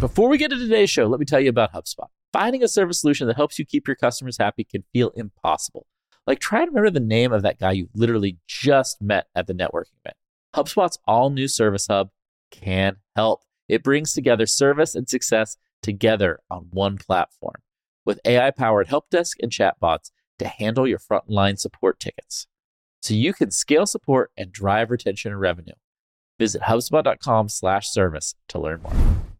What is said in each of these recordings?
Before we get to today's show, let me tell you about HubSpot. Finding a service solution that helps you keep your customers happy can feel impossible. Like try to remember the name of that guy you literally just met at the networking event. HubSpot's all new Service Hub can help. It brings together service and success together on one platform with AI powered help desk and chatbots to handle your frontline support tickets. So you can scale support and drive retention and revenue. Visit HubSpot.com slash service to learn more.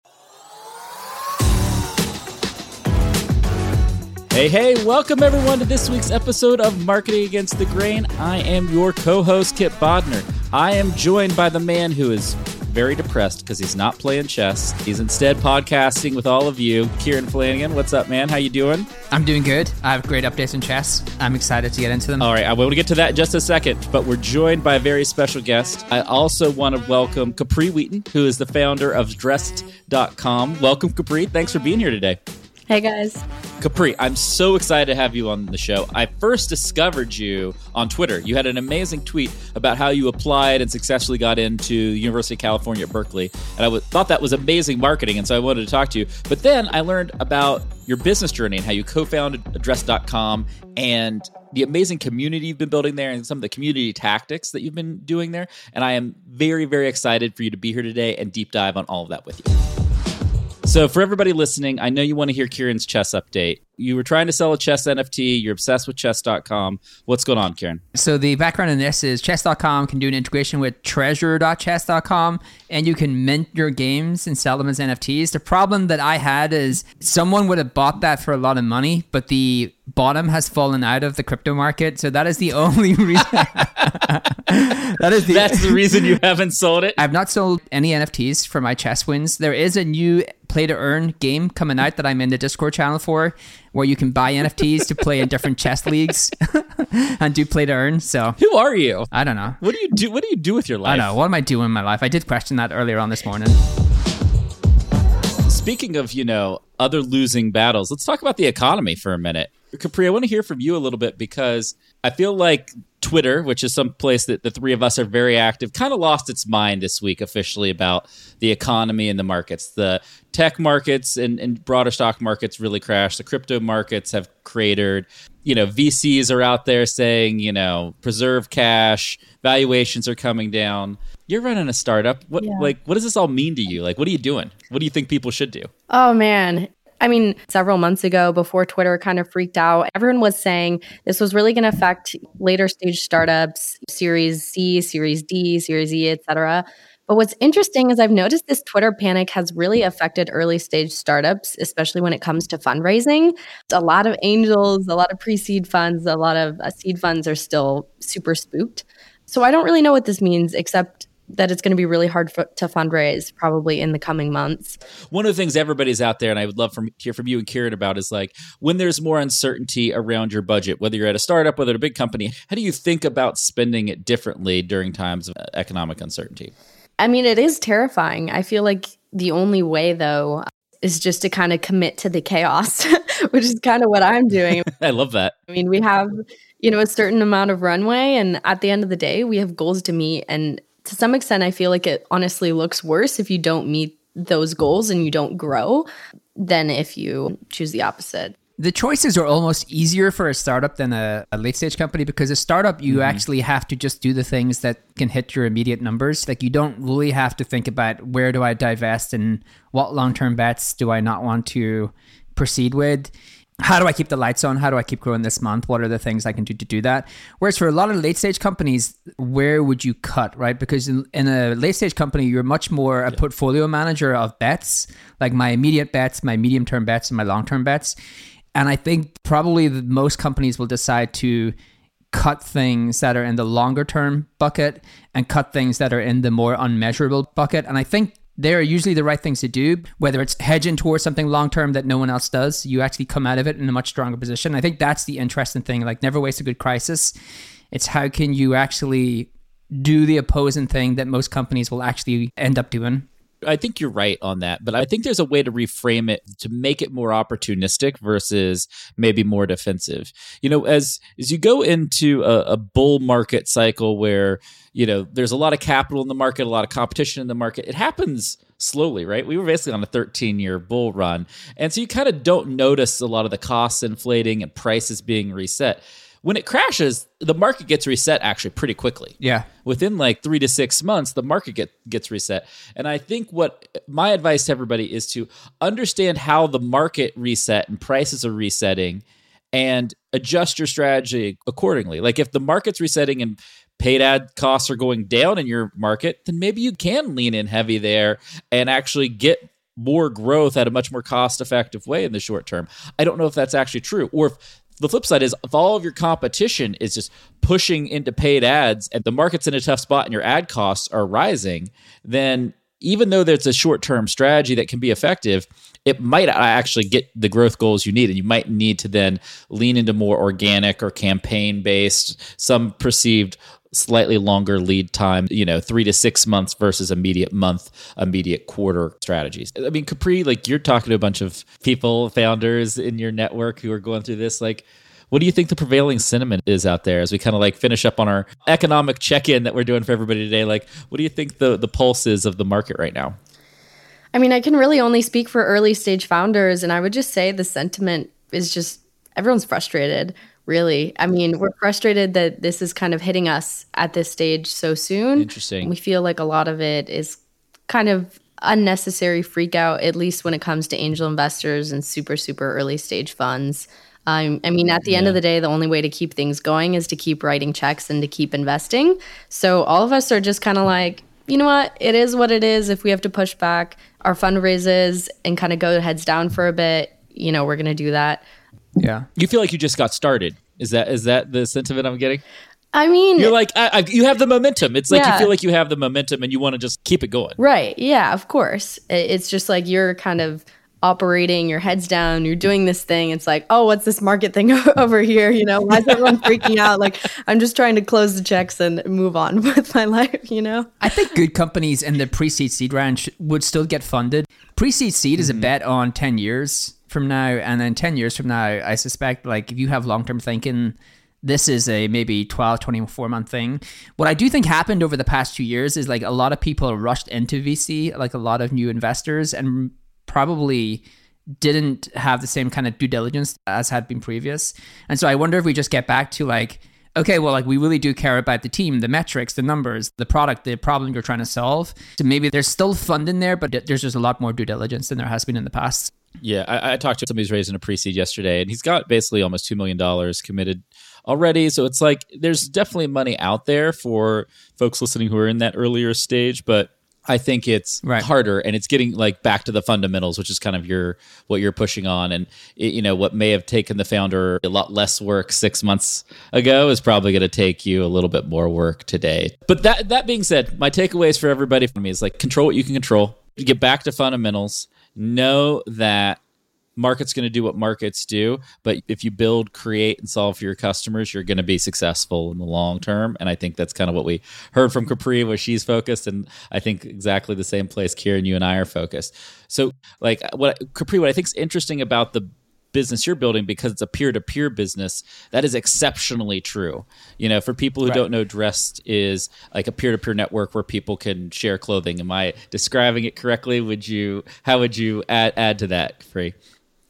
Hey, hey, welcome everyone to this week's episode of Marketing Against the Grain. I am your co host, Kipp Bodnar. I am joined by the man who is very depressed because he's not playing chess. He's instead podcasting with all of you. Kieran Flanagan, what's up, man? How you doing? I'm doing good. I have great updates on chess. I'm excited to get into them. All right, I will get to that in just a second, but we're joined by a very special guest. I also want to welcome Capri Wheaton, who is the founder of Dressd.com. Welcome, Capri. Thanks for being here today. Hey guys. Capri, I'm so excited to have you on the show. I first discovered you on Twitter. You had an amazing tweet about how you applied and successfully got into University of California at Berkeley. And I w- thought that was amazing marketing. And so I wanted to talk to you. But then I learned about your business journey and how you co founded Dressd.com and the amazing community you've been building there and some of the community tactics that you've been doing there. And I am very, very excited for you to be here today and deep dive on all of that with you. So, for everybody listening, I know you want to hear Kieran's chess update. You were trying to sell a chess NFT. You're obsessed with chess.com. What's going on, Kieran? So, the background in this is chess.com can do an integration with treasure.chess.com and you can mint your games and sell them as NFTs. The problem that I had is someone would have bought that for a lot of money, but the bottom has fallen out of the crypto market. So, that is the only reason. that is the, That's the reason you haven't sold it. I've not sold any NFTs for my chess wins. There is a new play to earn game coming out that I'm in the Discord channel for, where you can buy NFTs to play in different chess leagues and do play to earn. So who are you? I don't know. What do you do? What do you do with your life? I know. What am I doing in my life? I did question that earlier on this morning. Speaking of, you know, other losing battles, let's talk about the economy for a minute. Capri, I want to hear from you a little bit because I feel like Twitter, which is some place that the three of us are very active, kind of lost its mind this week officially about the economy and the markets. The tech markets and, and broader stock markets really crashed. The crypto markets have cratered. You know, VCs are out there saying, you know, preserve cash, valuations are coming down. You're running a startup. What yeah. like what does this all mean to you? Like what are you doing? What do you think people should do? Oh man, I mean, several months ago, before Twitter kind of freaked out, everyone was saying this was really going to affect later stage startups, Series C, Series D, Series E, et cetera. But what's interesting is I've noticed this Twitter panic has really affected early stage startups, especially when it comes to fundraising. A lot of angels, a lot of pre seed funds, a lot of uh, seed funds are still super spooked. So I don't really know what this means, except that it's going to be really hard for, to fundraise probably in the coming months. One of the things everybody's out there, and I would love to hear from you and Kieran about, is like when there's more uncertainty around your budget, whether you're at a startup, whether a big company, how do you think about spending it differently during times of uh, economic uncertainty? I mean, it is terrifying. I feel like the only way, though, is just to kind of commit to the chaos, which is kind of what I'm doing. I love that. I mean, we have, you know, a certain amount of runway, and at the end of the day, we have goals to meet. And to some extent, I feel like it honestly looks worse if you don't meet those goals and you don't grow than if you choose the opposite. The choices are almost easier for a startup than a, a late stage company because a startup, you mm-hmm. actually have to just do the things that can hit your immediate numbers. Like, you don't really have to think about where do I divest and what long term bets do I not want to proceed with how do I keep the lights on? How do I keep growing this month? What are the things I can do to do that? Whereas for a lot of late stage companies, where would you cut, right? Because in, in a late stage company, you're much more a yeah. portfolio manager of bets, like my immediate bets, my medium term bets, and my long term bets. And I think probably most companies will decide to cut things that are in the longer term bucket and cut things that are in the more unmeasurable bucket. And I think they're usually the right things to do, whether it's hedging towards something long term that no one else does. You actually come out of it in a much stronger position. I think that's the interesting thing. Like, never waste a good crisis. It's how can you actually do the opposing thing that most companies will actually end up doing. I think you're right on that, but I think there's a way to reframe it to make it more opportunistic versus maybe more defensive. You know, as as you go into a, a bull market cycle where you know there's a lot of capital in the market, a lot of competition in the market, it happens slowly, right? We were basically on a 13 year bull run. And so you kind of don't notice a lot of the costs inflating and prices being reset. When it crashes, the market gets reset actually pretty quickly. Yeah. Within like three to six months, the market get, gets reset. And I think what my advice to everybody is to understand how the market reset and prices are resetting and adjust your strategy accordingly. Like if the market's resetting and paid ad costs are going down in your market, then maybe you can lean in heavy there and actually get more growth at a much more cost effective way in the short term. I don't know if that's actually true. Or if the flip side is if all of your competition is just pushing into paid ads and the market's in a tough spot and your ad costs are rising, then even though there's a short term strategy that can be effective, it might actually get the growth goals you need. And you might need to then lean into more organic or campaign based, some perceived slightly longer lead time, you know, three to six months versus immediate month, immediate quarter strategies. I mean, Capri, like you're talking to a bunch of people, founders in your network who are going through this. Like, what do you think the prevailing sentiment is out there as we kind of like finish up on our economic check in that we're doing for everybody today? Like, what do you think the, the pulse is of the market right now? I mean, I can really only speak for early stage founders, and I would just say the sentiment is just everyone's frustrated really. I mean, we're frustrated that this is kind of hitting us at this stage so soon. Interesting. We feel like a lot of it is kind of unnecessary freak out, at least when it comes to angel investors and super, super early stage funds. Um, I mean, at the yeah. end of the day, the only way to keep things going is to keep writing checks and to keep investing. So all of us are just kind of like, you know what? It is what it is. If we have to push back our fundraises and kind of go heads down for a bit, you know, we're going to do that. Yeah. You feel like you just got started. Is that is that the sentiment I'm getting? I mean, you're like I, I, you have the momentum. It's like yeah. you feel like you have the momentum and you want to just keep it going. Right. Yeah. Of course. It's just like you're kind of operating your heads down you're doing this thing it's like oh what's this market thing over here you know why is everyone freaking out like i'm just trying to close the checks and move on with my life you know i think good companies in the pre-seed seed round would still get funded pre-seed seed mm-hmm. is a mm-hmm. bet on 10 years from now and then 10 years from now i suspect like if you have long-term thinking this is a maybe 12 24 month thing what i do think happened over the past two years is like a lot of people rushed into vc like a lot of new investors and probably didn't have the same kind of due diligence as had been previous and so i wonder if we just get back to like okay, well, like we really do care about the team, the metrics, the numbers, the product, the problem you're trying to solve. So maybe there's still fund in there, but there's just a lot more due diligence than there has been in the past. Yeah, I, I talked to somebody who's raising a pre-seed yesterday, and he's got basically almost two million dollars committed already. So it's like there's definitely money out there for folks listening who are in that earlier stage, but I think it's right. harder and it's getting like back to the fundamentals, which is kind of your what you're pushing on. And it, you know what may have taken the founder a lot less work six months ago is probably going to take you a little bit more work today. But that that being said, my takeaways for everybody from me is like control what you can control. Get back to fundamentals. Know that market's going to do what markets do but if you build create and solve for your customers you're going to be successful in the long term. And i think that's kind of what we heard from capri where she's focused and i think exactly the same place kieran you and i are focused. So like what capri what i think is interesting about the business you're building because it's a peer-to-peer business that is exceptionally true you know for people who right. don't know Dressd is like a peer-to-peer network where people can share clothing am i describing it correctly would you how would you add add to that free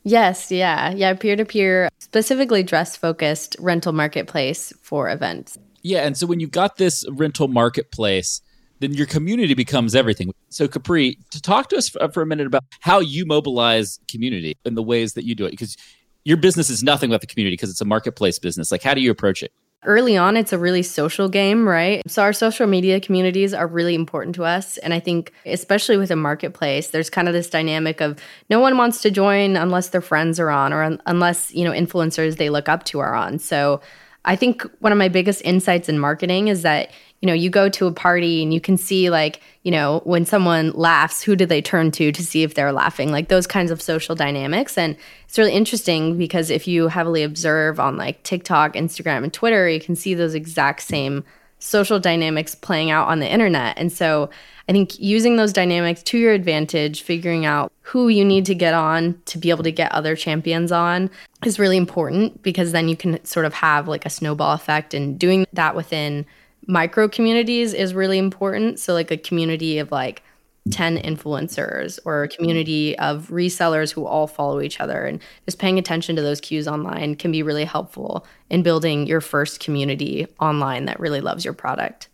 Yes, yeah. Yeah, peer to peer, specifically dress focused rental marketplace for events. Yeah, and so when you've got this rental marketplace, then your community becomes everything. So, Capri, to talk to us for a minute about how you mobilize community and the ways that you do it, because your business is nothing without the community because it's a marketplace business. Like, how do you approach it? early on, it's a really social game, right? So our social media communities are really important to us. And I think, especially with a marketplace, there's kind of this dynamic of no one wants to join unless their friends are on or un- unless, you know, influencers they look up to are on. So I think one of my biggest insights in marketing is that you know, you go to a party and you can see like, you know, when someone laughs, who do they turn to to see if they're laughing? Like those kinds of social dynamics. And it's really interesting because if you heavily observe on like TikTok, Instagram, and Twitter, you can see those exact same social dynamics playing out on the internet. And so I think using those dynamics to your advantage, figuring out who you need to get on to be able to get other champions on is really important because then you can sort of have like a snowball effect and doing that within micro communities is really important. So, like a community of like 10 influencers or a community of resellers who all follow each other. And just paying attention to those cues online can be really helpful in building your first community online that really loves your product.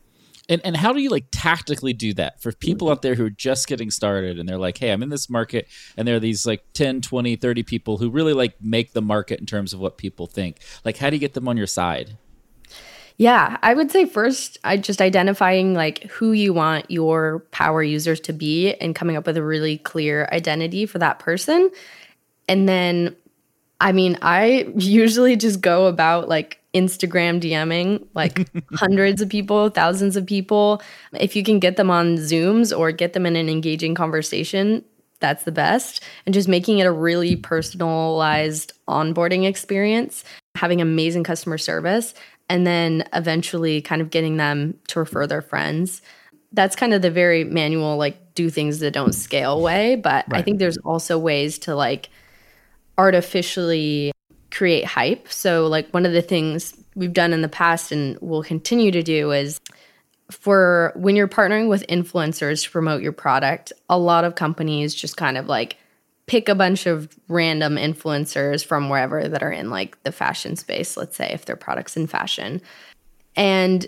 And, and how do you like tactically do that for people out there who are just getting started and they're like, hey, I'm in this market and there are these like 10, 20, 30 people who really like make the market in terms of what people think. Like, how do you get them on your side? Yeah, I would say first, I just identifying like who you want your power users to be and coming up with a really clear identity for that person. And then, I mean, I usually just go about like Instagram DMing like hundreds of people, thousands of people. If you can get them on Zooms or get them in an engaging conversation, that's the best. And just making it a really personalized onboarding experience, having amazing customer service and then eventually kind of getting them to refer their friends. That's kind of the very manual, like do things that don't scale way. But right. I think there's also ways to like artificially create hype. So, like, one of the things we've done in the past and will continue to do is for when you're partnering with influencers to promote your product, a lot of companies just kind of like pick a bunch of random influencers from wherever that are in like the fashion space, let's say if their products in fashion. And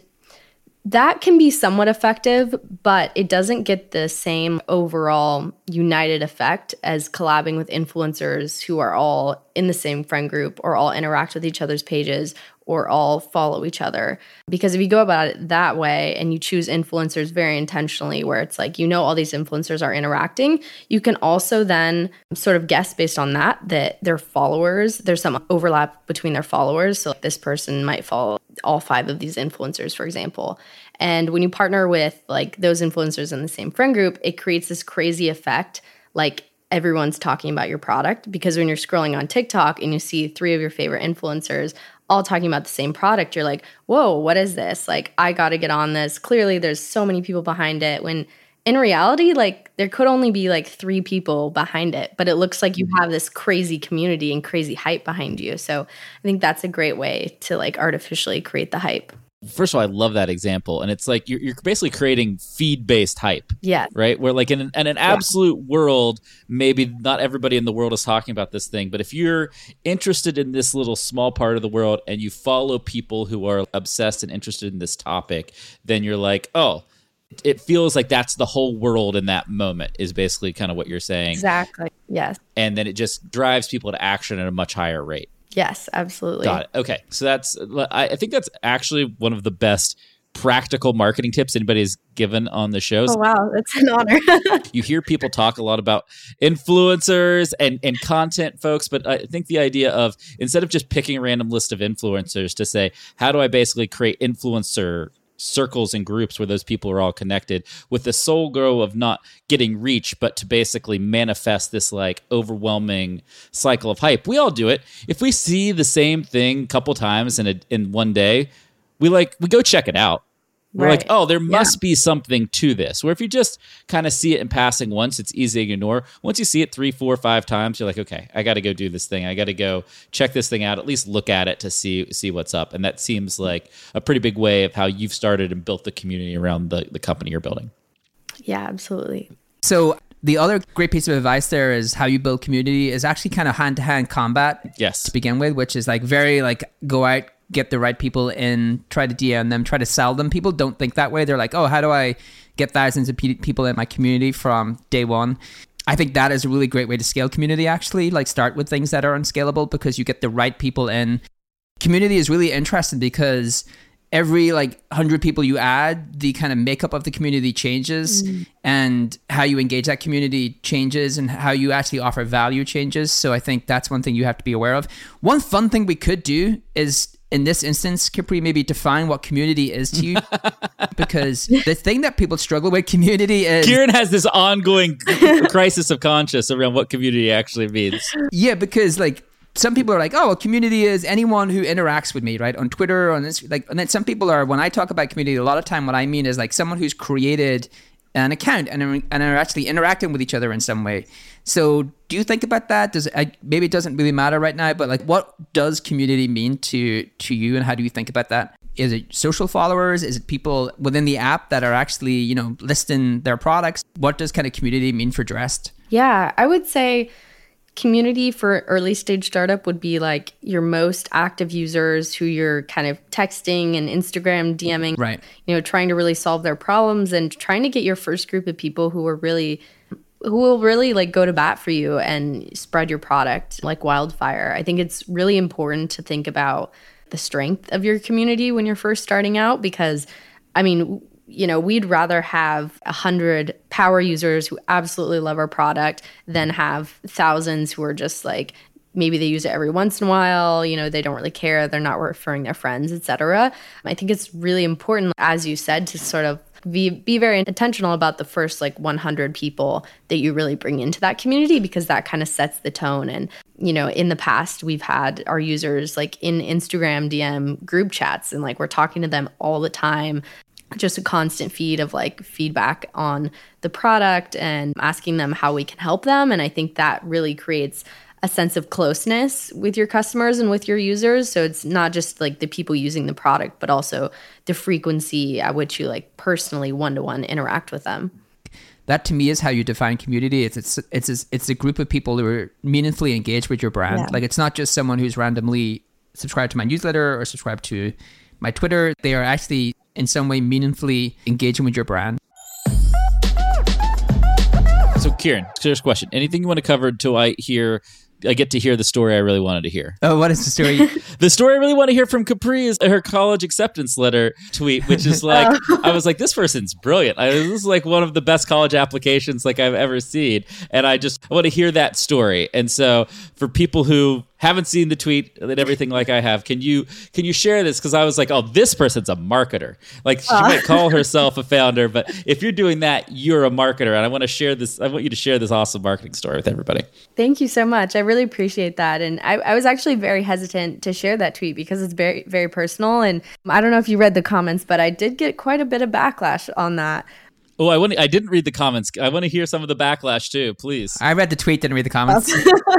that can be somewhat effective, but it doesn't get the same overall united effect as collabing with influencers who are all in the same friend group or all interact with each other's pages or all follow each other. Because if you go about it that way and you choose influencers very intentionally, where it's like you know all these influencers are interacting, you can also then sort of guess based on that that their followers, there's some overlap between their followers. So this person might follow all five of these influencers, for example. And when you partner with like those influencers in the same friend group, it creates this crazy effect. Like everyone's talking about your product because when you're scrolling on TikTok and you see three of your favorite influencers all talking about the same product, you're like, whoa, what is this? Like, I got to get on this. Clearly, there's so many people behind it. When in reality, like, there could only be like three people behind it, but it looks like you mm-hmm. have this crazy community and crazy hype behind you. So I think that's a great way to like artificially create the hype first of all, I love that example, and it's like you're, you're basically creating feed based hype. Yeah. Right. Where like in an, in an absolute yeah. world, maybe not everybody in the world is talking about this thing, but if you're interested in this little small part of the world and you follow people who are obsessed and interested in this topic, then you're like, oh. It feels like that's the whole world in that moment, is basically kind of what you're saying. Exactly. Yes. And then it just drives people to action at a much higher rate. Yes, absolutely. Got it. Okay. So that's, I think that's actually one of the best practical marketing tips anybody has given on the shows. Oh wow, that's an honor. you hear people talk a lot about influencers and and content folks, but I think the idea of instead of just picking a random list of influencers to say, how do I basically create influencer circles and groups where those people are all connected with the sole goal of not getting reach but to basically manifest this like overwhelming cycle of hype. We all do it. If we see the same thing a couple times in a, in one day we like we go check it out we're right. like, oh, there must yeah. be something to this. Where if you just kind of see it in passing once, it's easy to ignore. Once you see it three, four, five times, you're like, okay, I got to go do this thing. I got to go check this thing out. At least look at it to see see what's up. And that seems like a pretty big way of how you've started and built the community around the the company you're building. Yeah, absolutely. So the other great piece of advice there is how you build community is actually kind of hand to hand combat. Yes. To begin with, which is like very like go out, get the right people in, try to DM them, try to sell them. People don't think that way. They're like, oh, how do I get thousands of people in my community from day one? I think that is a really great way to scale community, actually. Like, start with things that are unscalable because you get the right people in. Community is really interesting because every like 100 people you add the kind of makeup of the community changes mm. and how you engage that community changes and how you actually offer value changes so i think that's one thing you have to be aware of one fun thing we could do is in this instance, Capri, maybe define what community is to you, because the thing that people struggle with community is. Kieran has this ongoing crisis of conscience around what community actually means. Yeah, because like some people are like, oh, well, community is anyone who interacts with me, right, on Twitter, on this, like, and then some people are. When I talk about community, a lot of time, what I mean is like someone who's created an account and are, and are actually interacting with each other in some way. So, do you think about that? Does I, maybe it doesn't really matter right now, but like, what does community mean to to you, and how do you think about that? Is it social followers? Is it people within the app that are actually, you know, listing their products? What does kind of community mean for Dressd? Yeah, I would say community for early stage startup would be like your most active users who you're kind of texting and Instagram DMing, right? You know, trying to really solve their problems and trying to get your first group of people who are really who will really like go to bat for you and spread your product like wildfire. I think it's really important to think about the strength of your community when you're first starting out because I mean, you know, we'd rather have a hundred power users who absolutely love our product than have thousands who are just like maybe they use it every once in a while you know they don't really care they're not referring their friends etc i think it's really important as you said to sort of be be very intentional about the first like 100 people that you really bring into that community because that kind of sets the tone. And you know in the past we've had our users like in Instagram DM group chats and like we're talking to them all the time just a constant feed of like feedback on the product and asking them how we can help them. And I think that really creates a sense of closeness with your customers and with your users. So it's not just like the people using the product, but also the frequency at which you like personally one to one interact with them. That to me is how you define community. It's it's it's it's a group of people who are meaningfully engaged with your brand. Yeah. Like it's not just someone who's randomly subscribed to my newsletter or subscribed to my Twitter. They are actually in some way meaningfully engaging with your brand. So, Kieran, serious question. Anything you want to cover until I hear I get to hear the story I really wanted to hear. Oh, what is the story? the story I really want to hear from Capri is her college acceptance letter tweet, which is like oh. I was like, this person's brilliant. I, this is like one of the best college applications like I've ever seen, and I just I want to hear that story. And so for people who haven't seen the tweet and everything like I have. Can you can you share this? Because I was like, oh, this person's a marketer. Like she uh. might call herself a founder, but if you're doing that, you're a marketer. And I want to share this. I want you to share this awesome marketing story with everybody. Thank you so much. I really appreciate that. And I, I was actually very hesitant to share that tweet because it's very very personal. And I don't know if you read the comments, but I did get quite a bit of backlash on that. Oh, I want. I didn't read the comments. I want to hear some of the backlash too, please. I read the tweet, didn't read the comments.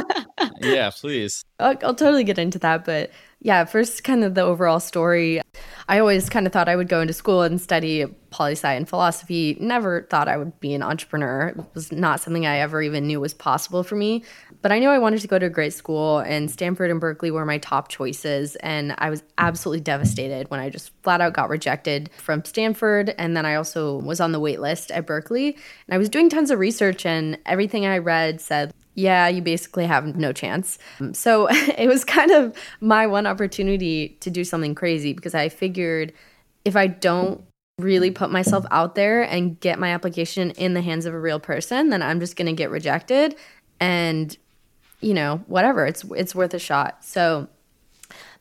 yeah, please. I'll, I'll totally get into that, but yeah, first, kind of the overall story. I always kind of thought I would go into school and study poli sci and philosophy. Never thought I would be an entrepreneur. It was not something I ever even knew was possible for me. But I knew I wanted to go to a great school, and Stanford and Berkeley were my top choices. And I was absolutely devastated when I just flat out got rejected from Stanford. And then I also was on the wait list at Berkeley. And I was doing tons of research, and everything I read said, yeah, you basically have no chance. Um, so it was kind of my one opportunity to do something crazy because I figured if I don't really put myself out there and get my application in the hands of a real person, then I'm just going to get rejected and you know, whatever. It's it's worth a shot. So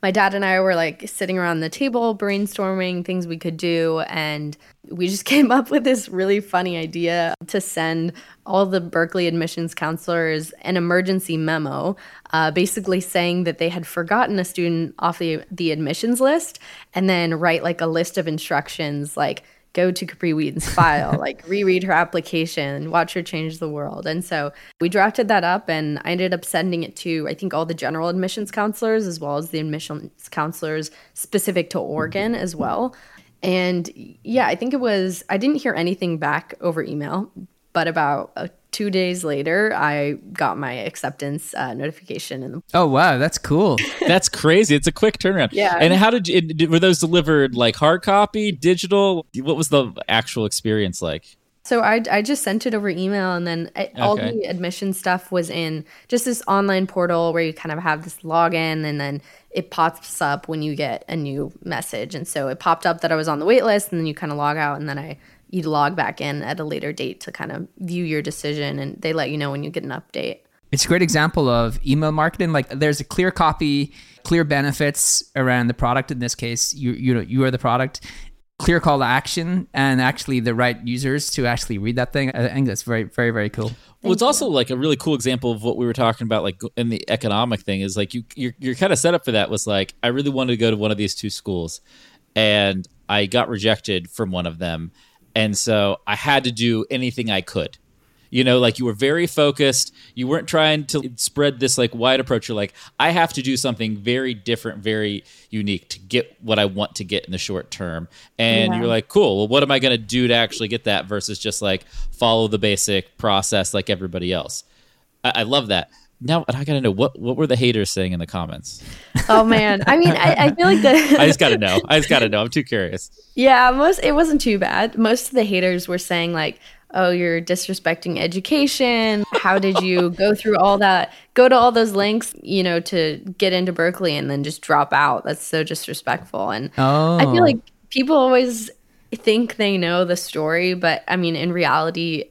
my dad and I were like sitting around the table brainstorming things we could do and we just came up with this really funny idea to send all the Berkeley admissions counselors an emergency memo, uh, basically saying that they had forgotten a student off the, the admissions list, and then write like a list of instructions like, go to Capri Wheaton's file, like reread her application, watch her change the world. And so we drafted that up and I ended up sending it to, I think, all the general admissions counselors as well as the admissions counselors specific to Oregon as well. And yeah, I think it was, I didn't hear anything back over email, but about uh, two days later, I got my acceptance uh, notification. In the- oh, wow. That's cool. that's crazy. It's a quick turnaround. Yeah. And how did you, were those delivered like hard copy, digital? What was the actual experience like? So I, I just sent it over email, and then I, okay. all the admission stuff was in just this online portal where you kind of have this login, and then it pops up when you get a new message. And so it popped up that I was on the wait list, and then you kind of log out, and then I you log back in at a later date to kind of view your decision, and they let you know when you get an update. It's a great example of email marketing. Like there's a clear copy, clear benefits around the product. In this case, you you know you are the product, clear call to action and actually the right users to actually read that thing. I think that's very, very, very cool. Well, it's also like a really cool example of what we were talking about, like in the economic thing, is like you you're, you're kind of set up for that. Was like I really wanted to go to one of these two schools, and I got rejected from one of them, and so I had to do anything I could You know, like you were very focused. You weren't trying to spread this like wide approach. You're like, I have to do something very different, very unique to get what I want to get in the short term. And Yeah. you're like, cool. Well, what am I going to do to actually get that versus just like follow the basic process like everybody else? I, I love that. Now I gotta know what what were the haters saying in the comments. Oh man, I mean, I, I feel like the I just gotta know. I just gotta know. I'm too curious. Yeah, most it wasn't too bad. Most of the haters were saying like, "Oh, you're disrespecting education. How did you go through all that? Go to all those links, you know, to get into Berkeley and then just drop out. That's so disrespectful." And Oh, I feel oh. like people always think they know the story, but I mean, in reality,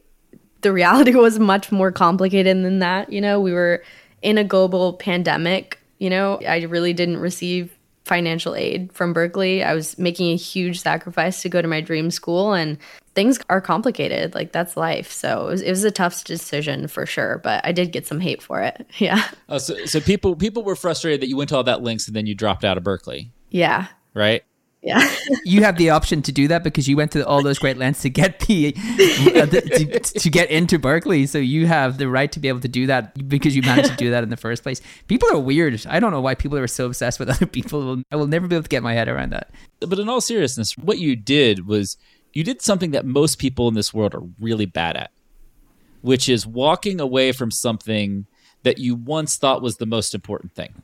the reality was much more complicated than that. You know, we were in a global pandemic. You know, I really didn't receive financial aid from Berkeley. I was making a huge sacrifice to go to my dream school, and things are complicated. Like, that's life. So it was, it was a tough decision for sure, but I did get some hate for it. Yeah. Oh, so so people people were frustrated that you went to all that links and then you dropped out of Berkeley, Yeah. right? Yeah. you have the option to do that because you went to all those great lengths to get the, uh, the to, to get into Berkeley. So you have the right to be able to do that because you managed to do that in the first place. People are weird. I don't know why people are so obsessed with other people. I will never be able to get my head around that. But in all seriousness, what you did was you did something that most people in this world are really bad at, which is walking away from something that you once thought was the most important thing.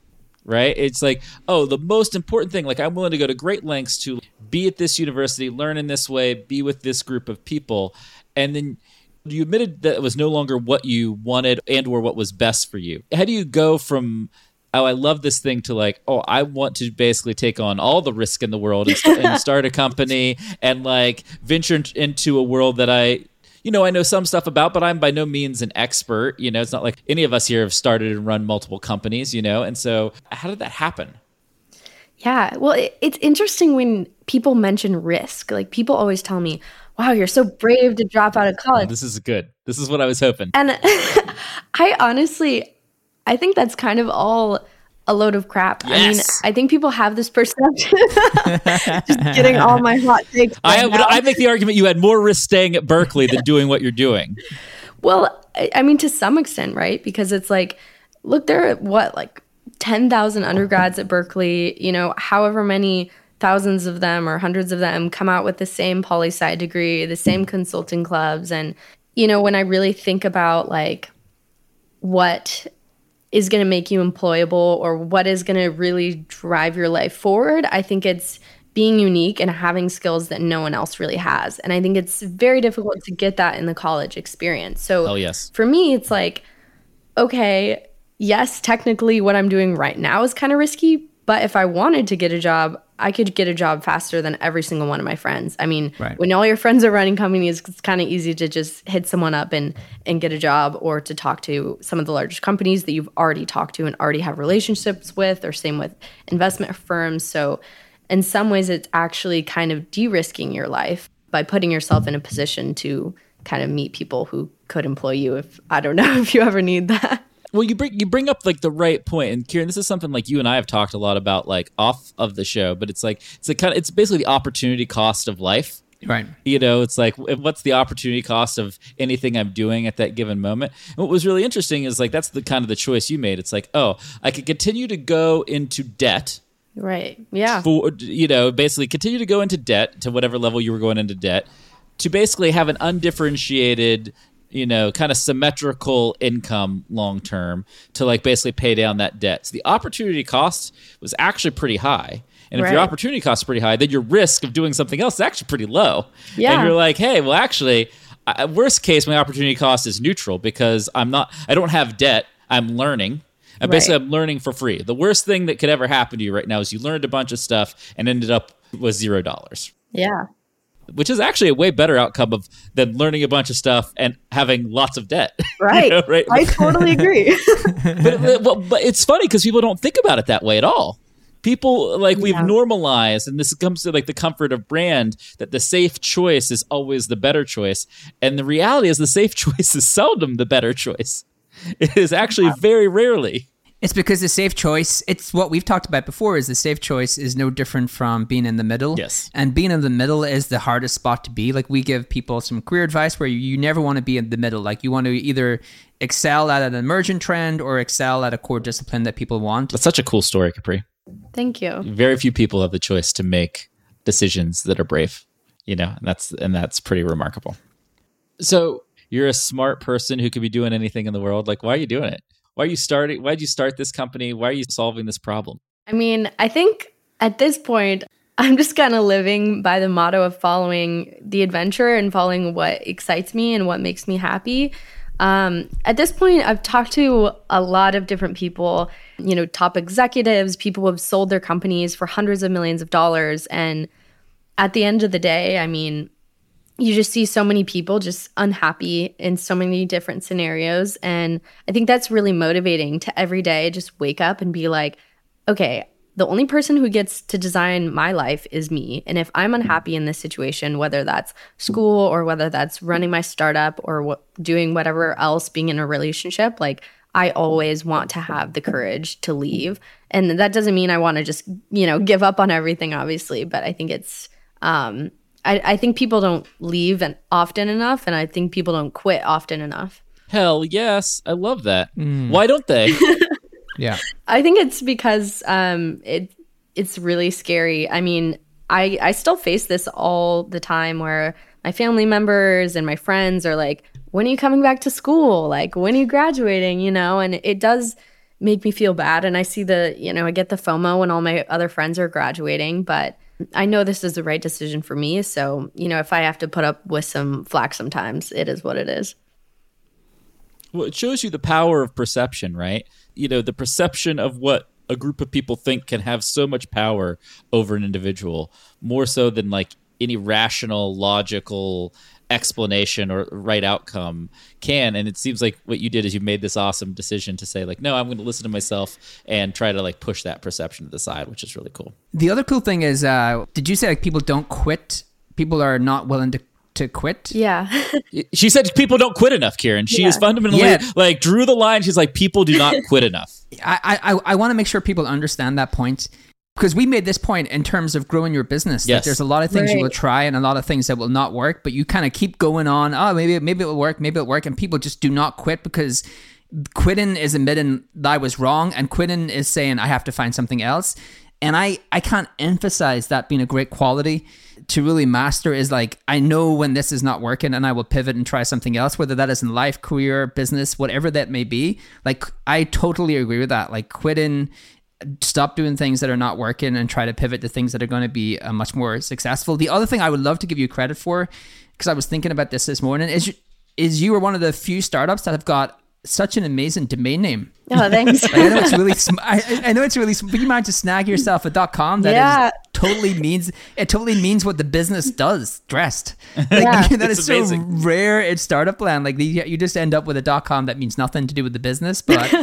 Right? It's like, oh, the most important thing. Like, I'm willing to go to great lengths to be at this university, learn in this way, be with this group of people. And then you admitted that it was no longer what you wanted and or what was best for you. How do you go from oh I love this thing to like oh I want to basically take on all the risk in the world and, and start a company and like venture into a world that I you know I know some stuff about but I'm by no means an expert you know it's not like any of us here have started and run multiple companies you know and so how did that happen Yeah. Well, it, it's interesting when people mention risk. Like people always tell me, "Wow, you're so brave to drop out of oh, college." this is good this is what I was hoping And I honestly, I think that's kind of all a load of crap. I mean, I think people have this perception. Just getting all my hot takes. I right would now. I make the argument you had more risk staying at Berkeley than doing what you're doing Well, I, I mean, to some extent, right? Because it's like, look, there are what, like 10,000 undergrads at Berkeley, you know, however many thousands of them or hundreds of them come out with the same poli sci degree, the same consulting clubs. And, you know, when I really think about like what is going to make you employable or what is going to really drive your life forward, I think it's being unique and having skills that no one else really has. And I think it's very difficult to get that in the college experience. So oh yes for me, it's like, okay, yes, technically what I'm doing right now is kind of risky, but if I wanted to get a job, I could get a job faster than every single one of my friends. I mean, Right. when all your friends are running companies, it's kind of easy to just hit someone up and and get a job or to talk to some of the largest companies that you've already talked to and already have relationships with or same with investment firms. So in some ways it's actually kind of de-risking your life by putting yourself in a position to kind of meet people who could employ you if I don't know if you ever need that. Well, you bring you bring up like the right point, and Kieran, this is something like you and I have talked a lot about, like off of the show. But it's like it's a kind of it's basically the opportunity cost of life. Right. You know, it's like what's the opportunity cost of anything I'm doing at that given moment. And what was really interesting is like that's the kind of the choice you made. It's like, oh, I could continue to go into debt Right. Yeah. for you know basically continue to go into debt to whatever level you were going into debt to basically have an undifferentiated you know kind of symmetrical income long term to like basically pay down that debt so the opportunity cost was actually pretty high and if your opportunity cost is pretty high then your risk of doing something else is actually pretty low Yeah. and you're like hey well actually worst case my opportunity cost is neutral because i'm not i don't have debt i'm learning and basically, Right. I'm learning for free. The worst thing that could ever happen to you right now is you learned a bunch of stuff and ended up with zero dollars, Yeah. Which is actually a way better outcome of than learning a bunch of stuff and having lots of debt. You Right. know, right? I totally agree. but, uh, well, but it's funny because people don't think about it that way at all. People like we've Yeah. normalized, and this comes to like the comfort of brand that the safe choice is always the better choice, and the reality is the safe choice is seldom the better choice. It is actually very rarely. It's because the safe choice, it's what we've talked about before, is the safe choice is no different from being in the middle. Yes. And being in the middle is the hardest spot to be. Like we give people some career advice where you, you never want to be in the middle. Like you want to either excel at an emergent trend or excel at a core discipline that people want. That's such a cool story, Capri. Thank you. Very few people have the choice to make decisions that are brave, you know, and that's and that's pretty remarkable. So you're a smart person who could be doing anything in the world. Like, why are you doing it? Why are you starting? Why did you start this company? Why are you solving this problem? I mean, I think at this point, I'm just kind of living by the motto of following the adventure and following what excites me and what makes me happy. Um, at this point, I've talked to a lot of different people, you know, top executives, people who have sold their companies for hundreds of millions of dollars. And at the end of the day, I mean, you just see so many people just unhappy in so many different scenarios. And I think that's really motivating to every day just wake up and be like, okay, the only person who gets to design my life is me. And if I'm unhappy in this situation, whether that's school or whether that's running my startup or what, doing whatever else, being in a relationship, like I always want to have the courage to leave. And that doesn't mean I want to just, you know, give up on everything, obviously, but I think it's, um, I, I think people don't leave and often enough, and I think people don't quit often enough. Hell yes, I love that. Why don't they? Yeah. I think it's because um, it it's really scary. I mean, I I still face this all the time where my family members and my friends are like, "When are you coming back to school? Like, when are you graduating?" You know, and it does make me feel bad. And I see the you know I get the FOMO when all my other friends are graduating, but I know this is the right decision for me. So you know, if I have to put up with some flack sometimes, it is what it is. well, it shows you the power of perception, right? You know, the perception of what a group of people think can have so much power over an individual, more so than like any rational, logical explanation or right outcome can. And it seems like what you did is you made this awesome decision to say, like, no, I'm going to listen to myself and try to like push that perception to the side, which is really cool. The other cool thing is, uh, did you say like people don't quit? People are not willing to, to quit? Yeah. She said people don't quit enough, Kieran. She is fundamentally Yeah. like drew the line. She's like, people do not quit enough. I, I, I want to make sure people understand that point because we made this point in terms of growing your business. That Yes. there's a lot of things you will try and a lot of things that will not work, but you kind of keep going on. Oh, maybe maybe it'll work, maybe it'll work, and people just do not quit because quitting is admitting that I was wrong, and quitting is saying I have to find something else. And I I can't emphasize that being a great quality to really master is like I know when this is not working and I will pivot and try something else, whether that is in life, career, business, whatever that may be. Like I totally agree with that. Like quitting stop doing things that are not working and try to pivot to things that are going to be uh, much more successful. The other thing I would love to give you credit for, because I was thinking about this this morning, is you, is you are one of the few startups that have got such an amazing domain name. Oh, thanks. Like, I know it's really, sm- I, I know it's really, sm- but you managed to snag yourself a .com that is Yeah. totally means it totally means what the business does Dressd. Like, Yeah. that It's is so rare in startup land. Like you you just end up with a .com that means nothing to do with the business. But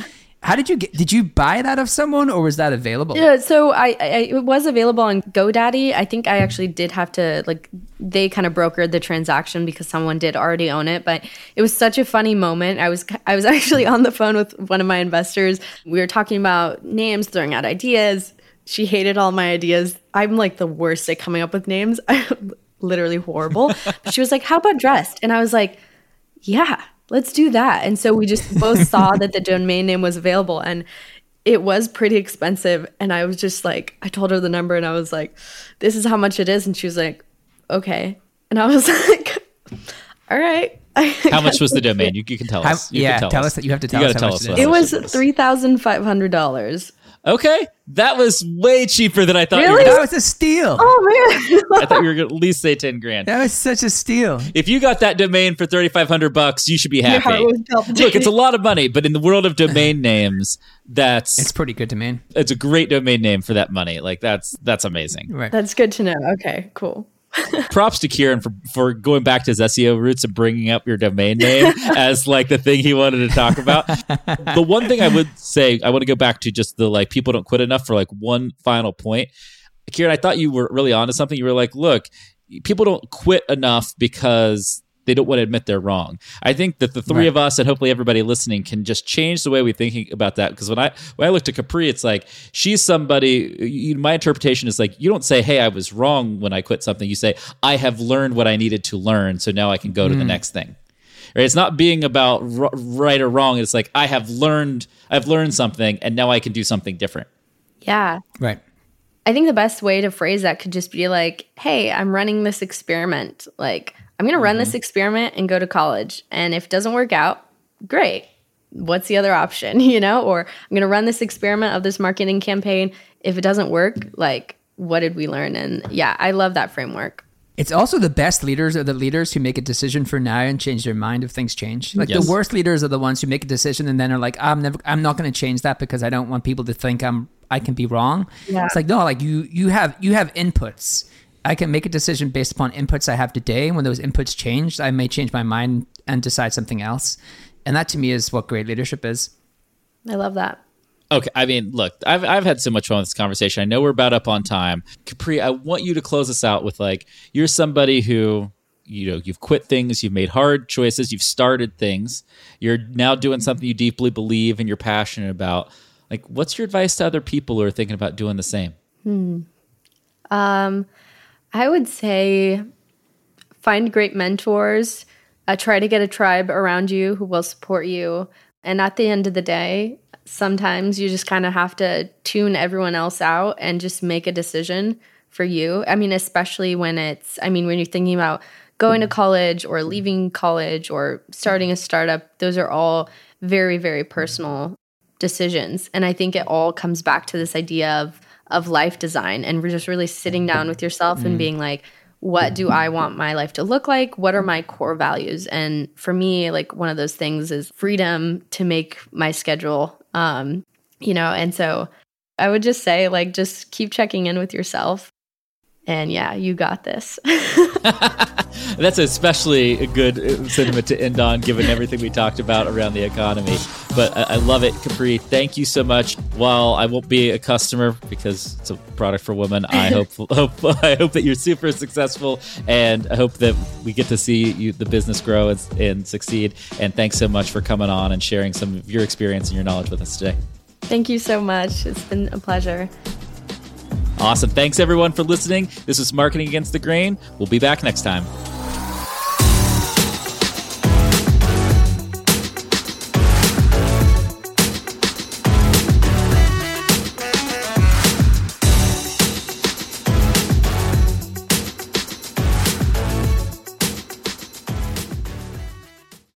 how did you get? Did you buy that of someone or was that available? Yeah, so I, I it was available on GoDaddy. I think I actually did have to like they kind of brokered the transaction because someone did already own it. But it was such a funny moment. I was I was actually on the phone with one of my investors. We were talking about names, throwing out ideas. She hated all my ideas. I'm like the worst at coming up with names. I'm literally horrible. She was like, "How about dressed?" And I was like, "Yeah." Let's do that. And so we just both saw that the domain name was available and it was pretty expensive and i was just like i told her the number and i was like this is how much it is and she was like okay and i was like all right How much was the domain? You, you can tell How- us. You yeah, can tell us that you have to tell gotta us how tell much us it it was much is. $3500 Okay, that was way cheaper than I thought. You were Really? That gonna, was a steal. oh man I thought you were going to at least say ten grand. That was such a steal. If you got that domain for thirty five hundred bucks, you should be happy. heart. Look, it's a lot of money, but in the world of domain names, that's It's pretty good domain. it's a great domain name for that money. Like that's that's amazing. Right. that's good to know okay cool Props to Kieran for for going back to his SEO roots and bringing up your domain name as like the thing he wanted to talk about. the one thing I would say, I want to go back to just the like people don't quit enough for like one final point. Kieran, I thought you were really onto something. You were like, look, people don't quit enough because they don't want to admit they're wrong. I think that the three right. of us and hopefully everybody listening can just change the way we think about that. Because when I when I look to Capri, it's like she's somebody. You, my interpretation is like you don't say, "Hey, I was wrong when I quit something." You say, "I have learned what I needed to learn, so now I can go mm. to the mm. next thing." Right? It's not being about r- right or wrong. It's like I have learned, I've learned something, and now I can do something different. Yeah. Right. I think the best way to phrase that could just be like, "Hey, I'm running this experiment. Like, I'm going to run mm-hmm. this experiment and go to college. And if it doesn't work out, great. What's the other option, you know? Or I'm going to run this experiment of this marketing campaign. If it doesn't work, like what did we learn? And yeah, I love that framework. It's also the best leaders are the leaders who make a decision for now and change their mind if things change. Like yes. the worst leaders are the ones who make a decision and then are like, I'm never, I'm not going to change that because I don't want people to think I'm, I can be wrong. Yeah. It's like no, like you, you have, you have inputs. I can make a decision based upon inputs I have today. When those inputs change, I may change my mind and decide something else. And that to me is what great leadership is. I love that. Okay, I mean, look, I've I've had so much fun with this conversation. I know we're about up on time. Capri, I want you to close us out with like you're somebody who you know you've quit things, you've made hard choices, you've started things. You're now doing something you deeply believe and you're passionate about. Like, what's your advice to other people who are thinking about doing the same? Hmm. Um, I would say find great mentors. Uh, try to get a tribe around you who will support you. And at the end of the day, sometimes you just kind of have to tune everyone else out and just make a decision for you. I mean, especially when it's, I mean, when you're thinking about going to college or leaving college or starting a startup, those are all very, very personal decisions. And I think it all comes back to this idea of, of life design and we're just really sitting down with yourself mm. and being like, what do I want my life to look like? What are my core values? And for me, like one of those things is freedom to make my schedule um, you know, and so I would just say, like, just keep checking in with yourself. And yeah, you got this. That's especially a good sentiment to end on, given everything we talked about around the economy. But I, I love it, Capri. Thank you so much. While I won't be a customer because it's a product for women, I hope, hope I hope that you're super successful, and I hope that we get to see you the business grow and, and succeed. And thanks so much for coming on and sharing some of your experience and your knowledge with us today. Thank you so much. It's been a pleasure. Awesome. Thanks everyone for listening. This is Marketing Against the Grain. We'll be back next time.